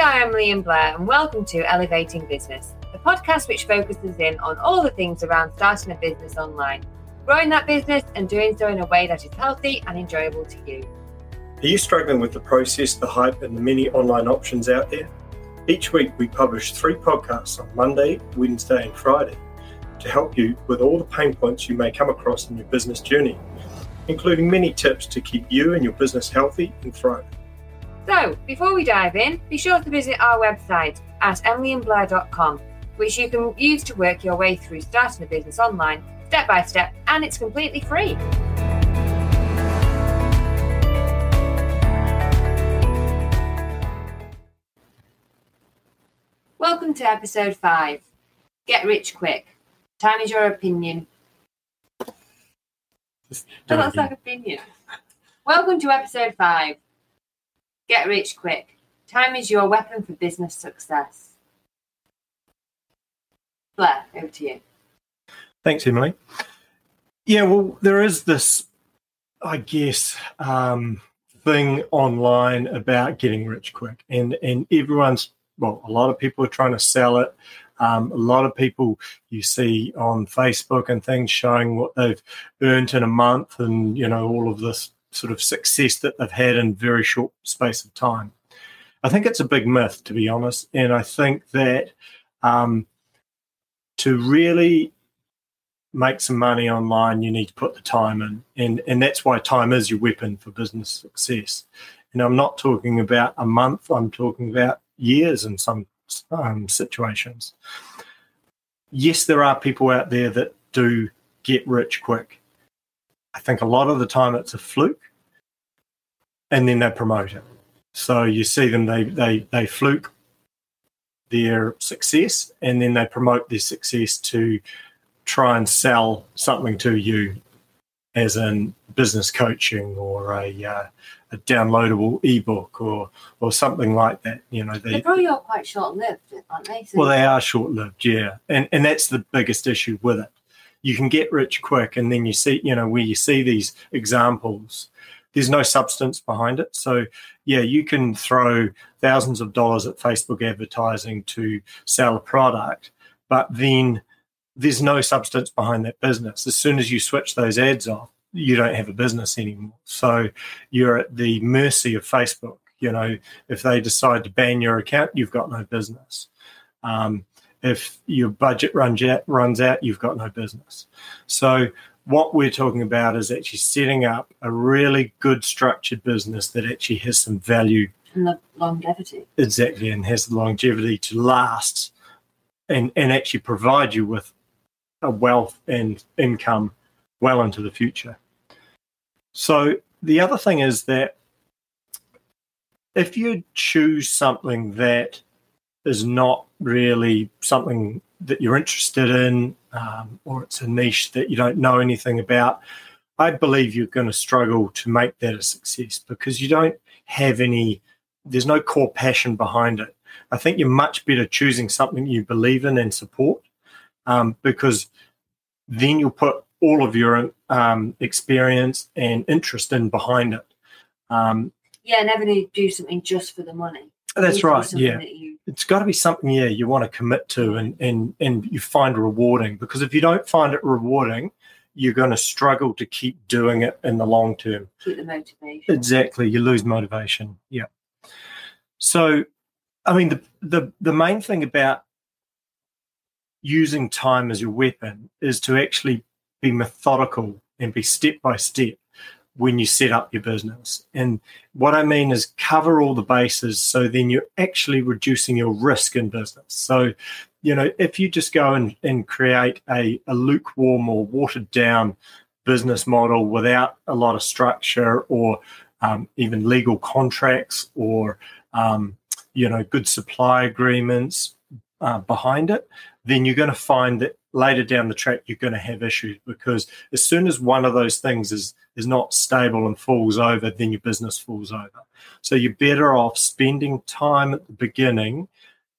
are Emily and Blair, and welcome to Elevating Business, the podcast which focuses in on all the things around starting a business online, growing that business, and doing so in a way that is healthy and enjoyable to you. Are you struggling with the process, the hype, and the many online options out there? Each week, we publish three podcasts on Monday, Wednesday, and Friday to help you with all the pain points you may come across in your business journey, including many tips to keep you and your business healthy and thriving. So, before we dive in, be sure to visit our website at emilyandblair.com, which you can use to work your way through starting a business online step by step, and it's completely free. Welcome to episode 5 Get Rich Quick. Time is your opinion. That looks like opinion. Welcome to episode 5 Get Rich Quick. Time is your weapon for business success. Blair, over to you. Thanks, Emily. Yeah, well, there is this, I guess, um, thing online about getting rich quick, and and everyone's well, a lot of people are trying to sell it. Um, a lot of people you see on Facebook and things showing what they've earned in a month, and you know all of this sort of success that they've had in very short space of time. I think it's a big myth, to be honest, and I think that um, to really make some money online, you need to put the time in, and and that's why time is your weapon for business success. And I'm not talking about a month; I'm talking about years in some um, situations. Yes, there are people out there that do get rich quick. I think a lot of the time it's a fluke, and then they promote it. So you see them; they they they fluke their success, and then they promote their success to try and sell something to you as in business coaching or a, uh, a downloadable ebook or or something like that you know They're they probably all quite short lived, aren't they? So well they are short lived yeah and and that's the biggest issue with it you can get rich quick and then you see you know where you see these examples there's no substance behind it. So yeah you can throw thousands of dollars at facebook advertising to sell a product but then there's no substance behind that business. As soon as you switch those ads off you don't have a business anymore. So you're at the mercy of facebook. You know if they decide to ban your account you've got no business. Um, if your budget runs out runs out you've got no business. So what we're talking about is actually setting up a really good structured business that actually has some value. And the longevity. exactly and has the longevity to last and and actually provide you with a wealth and income well into the future. So the other thing is that if you choose something that is not really something that you're interested in um, or it's a niche that you don't know anything about i believe you're going to struggle to make that a success because you don't have any there's no core passion behind it. I think you're much better choosing something you believe in and support um, because then you'll put all of your um, experience and interest in behind it. Um, Yeah, never do something just for the money. That's right. Yeah. That you, It's got to be something, yeah, you want to commit to and, and, and you find rewarding because if you don't find it rewarding, you're going to struggle to keep doing it in the long term. keep the motivation. Exactly. You lose motivation. Yeah. So, I mean, the, the, the main thing about using time as your weapon is to actually be methodical and be step by step when you set up your business. And what I mean is cover all the bases so then you're actually reducing your risk in business. So, you know, if you just go and, and create a, a lukewarm or watered down business model without a lot of structure or um, even legal contracts or um, you know good supply agreements uh, behind it, then you're going to find that later down the track you're going to have issues because as soon as one of those things is is not stable and falls over, then your business falls over. So you're better off spending time at the beginning,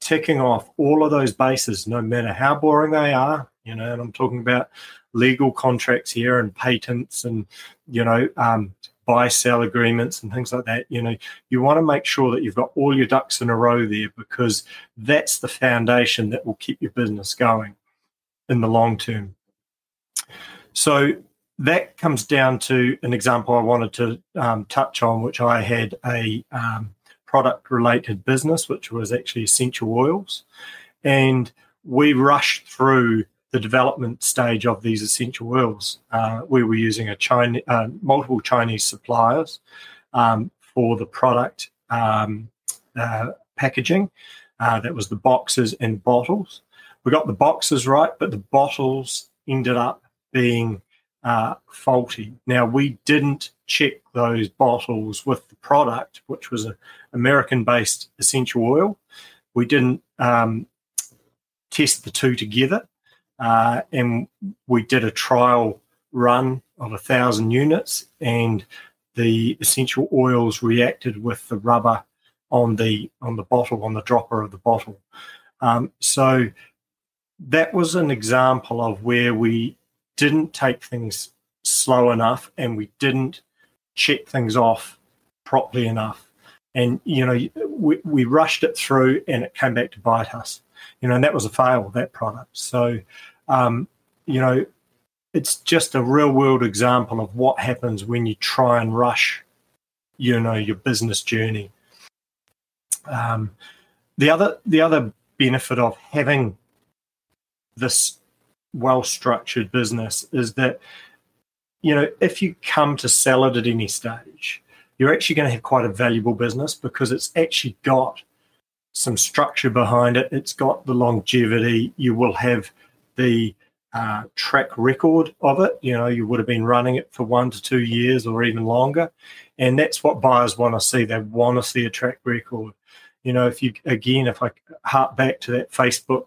ticking off all of those bases, no matter how boring they are. You know, and I'm talking about legal contracts here and patents and you know um, buy sell agreements and things like that. You know, you want to make sure that you've got all your ducks in a row there because that's the foundation that will keep your business going in the long term. So that comes down to an example I wanted to um, touch on, which I had a um, product related business, which was actually essential oils. And we rushed through the development stage of these essential oils. Uh, we were using a China, uh, multiple Chinese suppliers um, for the product um, uh, packaging. Uh, that was the boxes and bottles. We got the boxes right, but the bottles ended up being uh, faulty. Now, we didn't check those bottles with the product, which was an American based essential oil. We didn't um, test the two together. Uh, and we did a trial run of a thousand units, and the essential oils reacted with the rubber on the on the bottle on the dropper of the bottle. Um, so that was an example of where we didn't take things slow enough and we didn't check things off properly enough. And, you know, we, we rushed it through and it came back to bite us. You know, and that was a fail, that product. So, um, you know, it's just a real world example of what happens when you try and rush, you know, your business journey. Um, the other the other benefit of having this well structured business is that you know if you come to sell it at any stage you're actually going to have quite a valuable business because it's actually got some structure behind it. It's got the longevity. You will have the uh, track record of it. You know you would have been running it for one to two years or even longer. And that's what buyers want to see. They want to see a track record. You know if you again if i hark back to that facebook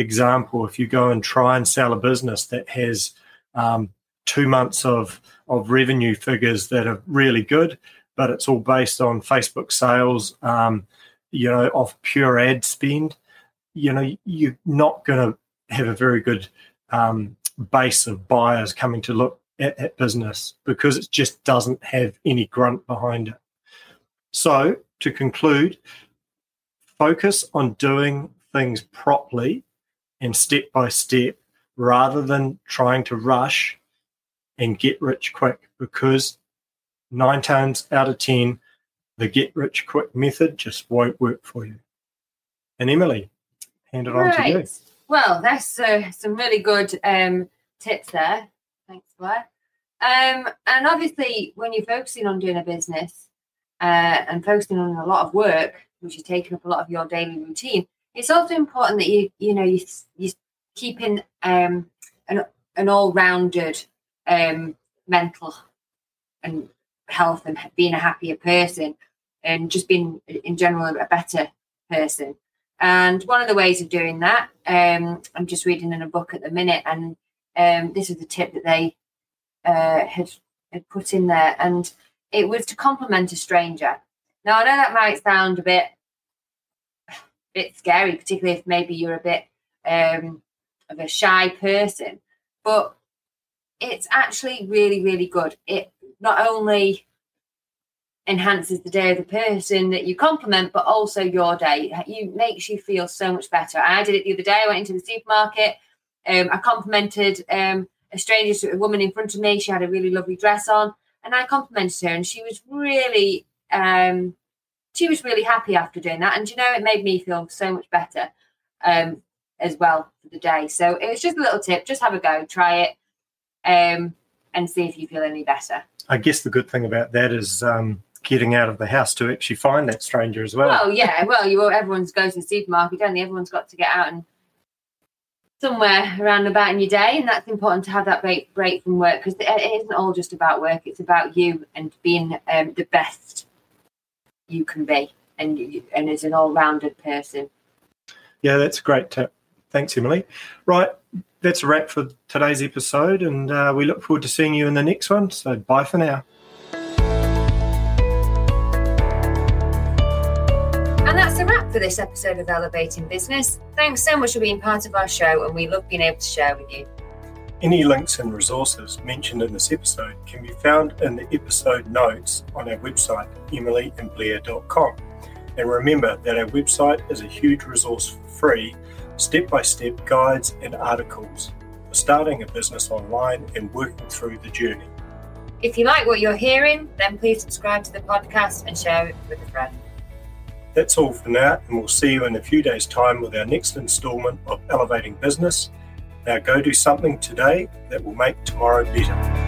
example, if you go and try and sell a business that has um, two months of of revenue figures that are really good, but it's all based on Facebook sales, um, you know, off pure ad spend, you know, you're not going to have a very good um, base of buyers coming to look at that business because it just doesn't have any grunt behind it. So, to conclude, focus on doing things properly and step by step rather than trying to rush and get rich quick because nine times out of 10, the get rich quick method just won't work for you. And Emily, hand it right. on to you. Well, that's uh, some really good um, tips there. Thanks, Blair. Um, and obviously, when you're focusing on doing a business uh, and focusing on a lot of work, which is taking up a lot of your daily routine, it's also important that you you know you you keeping um, an an all rounded um, mental and health and being a happier person and just being in general a better person. And one of the ways of doing that, um, I'm just reading in a book at the minute, and um, this is the tip that they uh, had, had put in there, and it was to compliment a stranger. Now I know that might sound a bit bit scary, particularly if maybe you're a bit um, of a shy person. But it's actually really, really good. It not only enhances the day of the person that you compliment, but also your day. It makes you feel so much better. I did it the other day. I went into the supermarket. Um, I complimented um, a stranger, a woman in front of me. She had a really lovely dress on, and I complimented her, and she was really um, she was really happy after doing that. And you know, it made me feel so much better um, as well for the day. So it was just a little tip. Just have a go, try it, um, and see if you feel any better. I guess the good thing about that is um, getting out of the house to actually find that stranger as well. Well, yeah. Well, you all, everyone's goes to the supermarket, don't they? Everyone's got to get out and somewhere around about in your day, and that's important to have that break break from work because it isn't all just about work; it's about you and being um, the best you can be and and as an all-rounded person. Yeah, that's a great tip. Thanks, Emily. Right, that's a wrap for today's episode, and uh, we look forward to seeing you in the next one. So, bye for now. And that's a wrap for this episode of Elevating Business. Thanks so much for being part of our show, and we love being able to share with you. Any links and resources mentioned in this episode can be found in the episode notes on our website, emilyandblair.com. And remember that our website is a huge resource for free, step by step guides and articles for starting a business online and working through the journey. If you like what you're hearing, then please subscribe to the podcast and share it with a friend. That's all for now, and we'll see you in a few days' time with our next installment of Elevating Business. Now go do something today that will make tomorrow better.